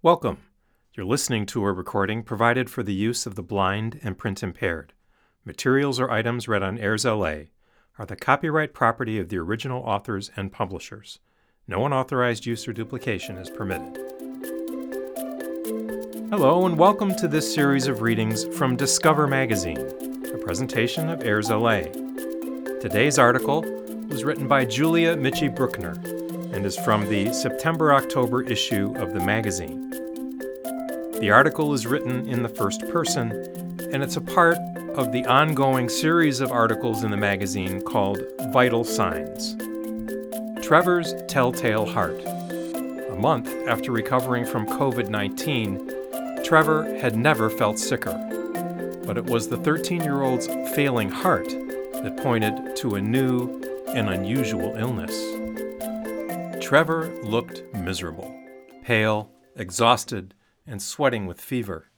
Welcome. You're listening to a recording provided for the use of the blind and print impaired. Materials or items read on AIRSLA are the copyright property of the original authors and publishers. No unauthorized use or duplication is permitted. Hello, and welcome to this series of readings from Discover Magazine, a presentation of AIRSLA. Today's article was written by Julia Michie Bruckner and is from the September October issue of the magazine. The article is written in the first person, and it's a part of the ongoing series of articles in the magazine called Vital Signs. Trevor's Telltale Heart. A month after recovering from COVID 19, Trevor had never felt sicker. But it was the 13 year old's failing heart that pointed to a new and unusual illness. Trevor looked miserable, pale, exhausted, and sweating with fever.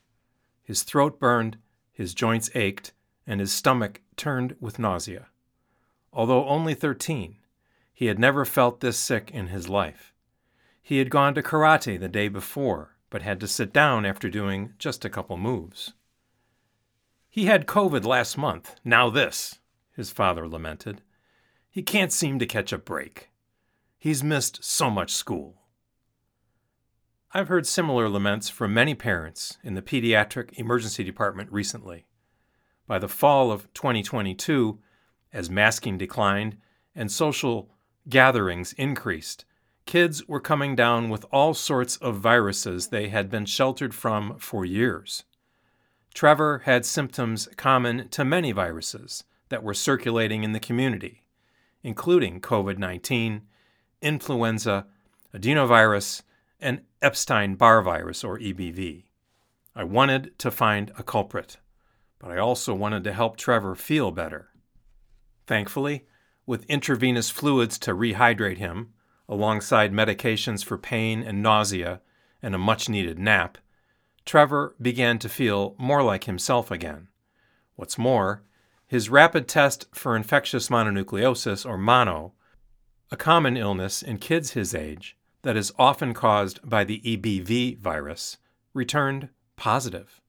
His throat burned, his joints ached, and his stomach turned with nausea. Although only 13, he had never felt this sick in his life. He had gone to karate the day before, but had to sit down after doing just a couple moves. He had COVID last month, now this, his father lamented. He can't seem to catch a break. He's missed so much school. I've heard similar laments from many parents in the pediatric emergency department recently. By the fall of 2022, as masking declined and social gatherings increased, kids were coming down with all sorts of viruses they had been sheltered from for years. Trevor had symptoms common to many viruses that were circulating in the community, including COVID 19, influenza, adenovirus, and Epstein Barr virus, or EBV. I wanted to find a culprit, but I also wanted to help Trevor feel better. Thankfully, with intravenous fluids to rehydrate him, alongside medications for pain and nausea, and a much needed nap, Trevor began to feel more like himself again. What's more, his rapid test for infectious mononucleosis, or mono, a common illness in kids his age, that is often caused by the EBV virus returned positive.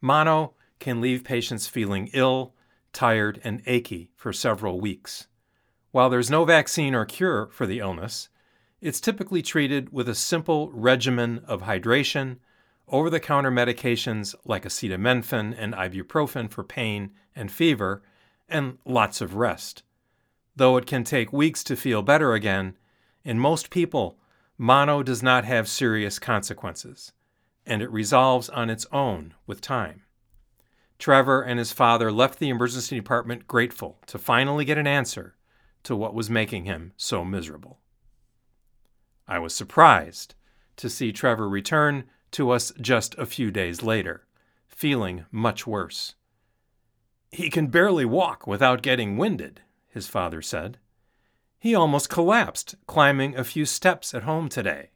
Mono can leave patients feeling ill, tired, and achy for several weeks. While there's no vaccine or cure for the illness, it's typically treated with a simple regimen of hydration, over the counter medications like acetaminophen and ibuprofen for pain and fever, and lots of rest. Though it can take weeks to feel better again, in most people, mono does not have serious consequences, and it resolves on its own with time. Trevor and his father left the emergency department grateful to finally get an answer to what was making him so miserable. I was surprised to see Trevor return to us just a few days later, feeling much worse. He can barely walk without getting winded, his father said. He almost collapsed climbing a few steps at home today.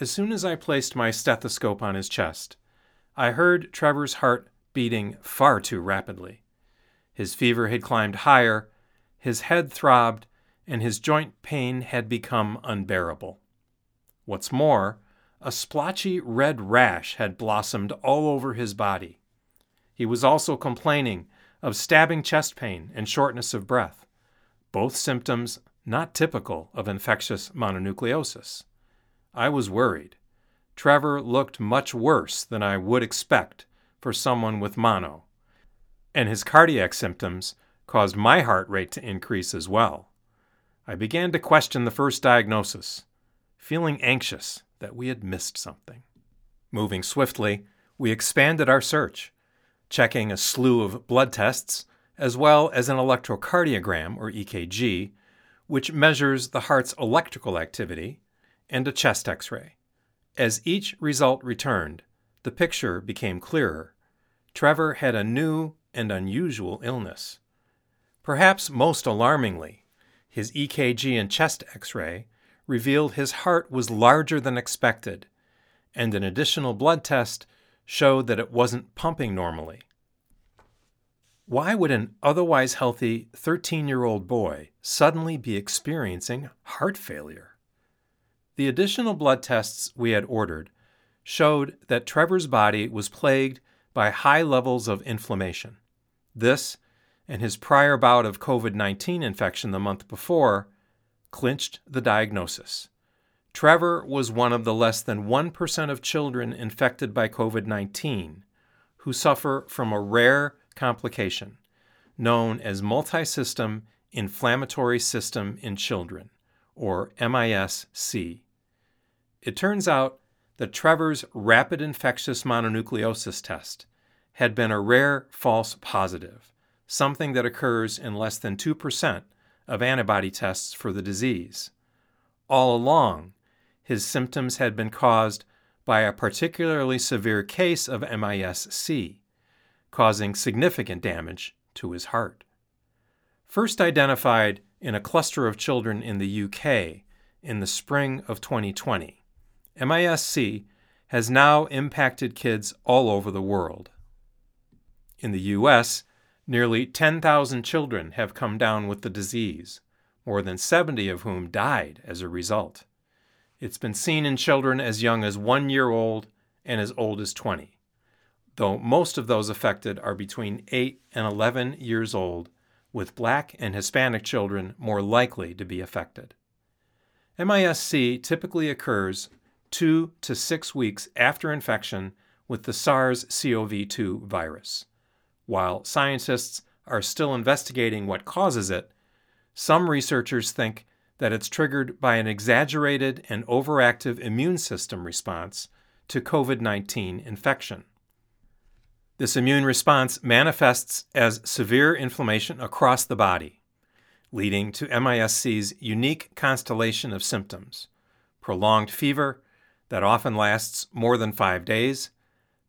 As soon as I placed my stethoscope on his chest, I heard Trevor's heart beating far too rapidly. His fever had climbed higher, his head throbbed, and his joint pain had become unbearable. What's more, a splotchy red rash had blossomed all over his body. He was also complaining of stabbing chest pain and shortness of breath both symptoms not typical of infectious mononucleosis. I was worried. Trevor looked much worse than I would expect for someone with mono, and his cardiac symptoms caused my heart rate to increase as well. I began to question the first diagnosis, feeling anxious that we had missed something. Moving swiftly, we expanded our search, checking a slew of blood tests as well as an electrocardiogram, or EKG, which measures the heart's electrical activity, and a chest x ray. As each result returned, the picture became clearer. Trevor had a new and unusual illness. Perhaps most alarmingly, his EKG and chest x ray revealed his heart was larger than expected, and an additional blood test showed that it wasn't pumping normally. Why would an otherwise healthy 13 year old boy suddenly be experiencing heart failure? The additional blood tests we had ordered showed that Trevor's body was plagued by high levels of inflammation. This, and his prior bout of COVID 19 infection the month before, clinched the diagnosis. Trevor was one of the less than 1% of children infected by COVID 19 who suffer from a rare complication known as multisystem inflammatory system in children, or MISC. It turns out that Trevor's rapid infectious mononucleosis test had been a rare false positive, something that occurs in less than 2% of antibody tests for the disease. All along, his symptoms had been caused by a particularly severe case of MISC, causing significant damage to his heart. First identified in a cluster of children in the UK in the spring of 2020, MISC has now impacted kids all over the world. In the US, nearly 10,000 children have come down with the disease, more than 70 of whom died as a result. It's been seen in children as young as one year old and as old as 20, though most of those affected are between 8 and 11 years old, with black and Hispanic children more likely to be affected. MISC typically occurs two to six weeks after infection with the SARS CoV 2 virus. While scientists are still investigating what causes it, some researchers think that it's triggered by an exaggerated and overactive immune system response to COVID 19 infection. This immune response manifests as severe inflammation across the body, leading to MISC's unique constellation of symptoms prolonged fever that often lasts more than five days,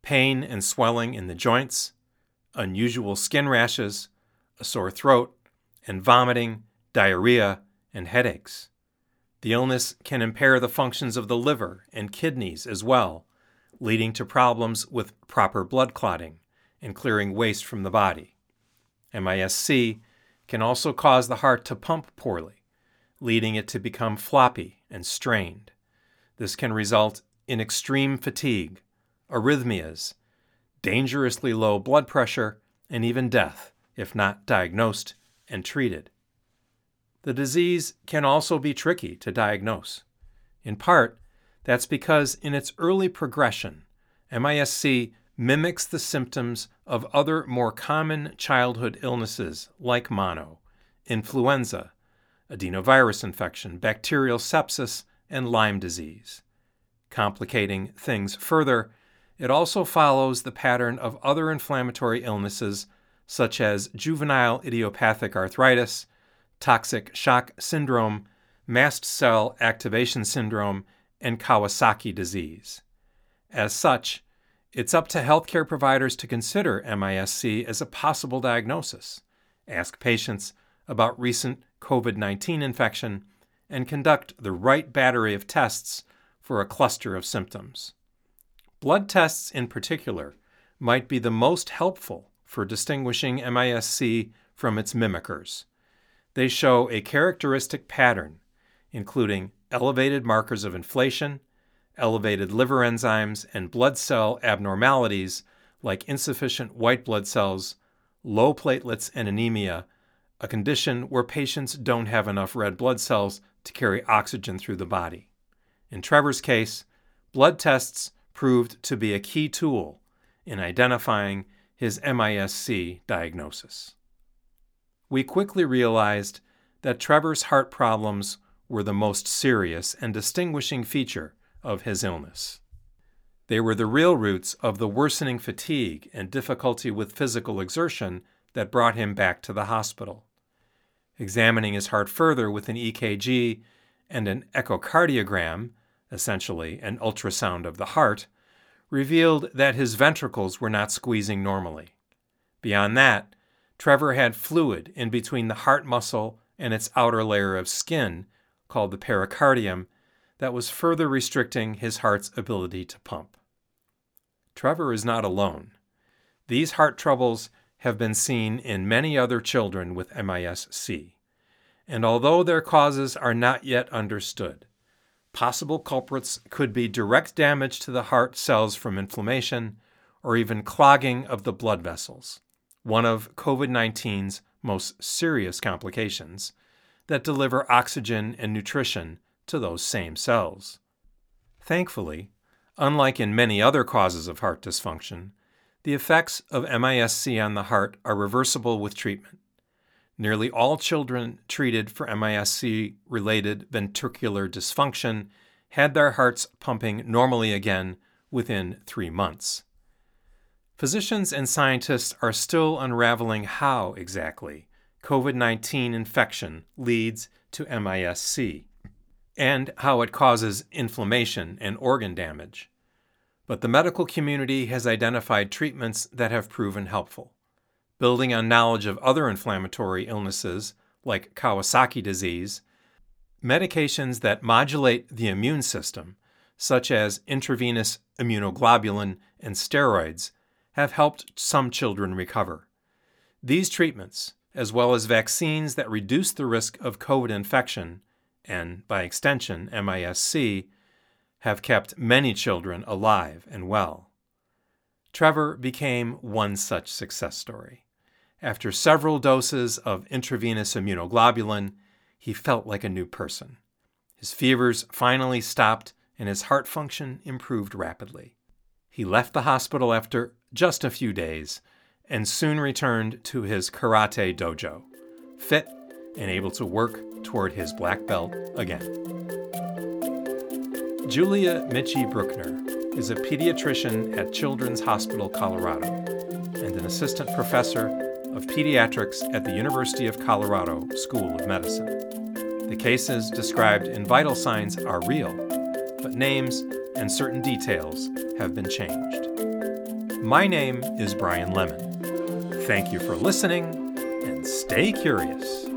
pain and swelling in the joints, unusual skin rashes, a sore throat, and vomiting, diarrhea, and headaches. The illness can impair the functions of the liver and kidneys as well, leading to problems with proper blood clotting and clearing waste from the body. MISC can also cause the heart to pump poorly, leading it to become floppy and strained. This can result in extreme fatigue, arrhythmias, dangerously low blood pressure, and even death if not diagnosed and treated. The disease can also be tricky to diagnose. In part, that's because in its early progression, MISC mimics the symptoms of other more common childhood illnesses like mono, influenza, adenovirus infection, bacterial sepsis, and Lyme disease. Complicating things further, it also follows the pattern of other inflammatory illnesses such as juvenile idiopathic arthritis toxic shock syndrome, mast cell activation syndrome, and Kawasaki disease. As such, it's up to healthcare providers to consider MISC as a possible diagnosis, ask patients about recent COVID 19 infection, and conduct the right battery of tests for a cluster of symptoms. Blood tests, in particular, might be the most helpful for distinguishing MISC from its mimickers. They show a characteristic pattern, including elevated markers of inflation, elevated liver enzymes, and blood cell abnormalities like insufficient white blood cells, low platelets, and anemia, a condition where patients don't have enough red blood cells to carry oxygen through the body. In Trevor's case, blood tests proved to be a key tool in identifying his MISC diagnosis we quickly realized that Trevor's heart problems were the most serious and distinguishing feature of his illness. They were the real roots of the worsening fatigue and difficulty with physical exertion that brought him back to the hospital. Examining his heart further with an EKG and an echocardiogram, essentially an ultrasound of the heart, revealed that his ventricles were not squeezing normally. Beyond that, Trevor had fluid in between the heart muscle and its outer layer of skin, called the pericardium, that was further restricting his heart's ability to pump. Trevor is not alone. These heart troubles have been seen in many other children with MISC, and although their causes are not yet understood, Possible culprits could be direct damage to the heart cells from inflammation or even clogging of the blood vessels, one of COVID 19's most serious complications that deliver oxygen and nutrition to those same cells. Thankfully, unlike in many other causes of heart dysfunction, the effects of MISC on the heart are reversible with treatment. Nearly all children treated for MISC related ventricular dysfunction had their hearts pumping normally again within three months. Physicians and scientists are still unraveling how exactly COVID 19 infection leads to MISC and how it causes inflammation and organ damage. But the medical community has identified treatments that have proven helpful. Building on knowledge of other inflammatory illnesses like Kawasaki disease, medications that modulate the immune system, such as intravenous immunoglobulin and steroids, have helped some children recover. These treatments, as well as vaccines that reduce the risk of COVID infection, and by extension, MISC, have kept many children alive and well. Trevor became one such success story. After several doses of intravenous immunoglobulin, he felt like a new person. His fevers finally stopped and his heart function improved rapidly. He left the hospital after just a few days and soon returned to his karate dojo, fit and able to work toward his black belt again. Julia Michie Bruckner is a pediatrician at Children's Hospital Colorado and an assistant professor of pediatrics at the University of Colorado School of Medicine. The cases described in Vital Signs are real, but names and certain details have been changed. My name is Brian Lemon. Thank you for listening and stay curious.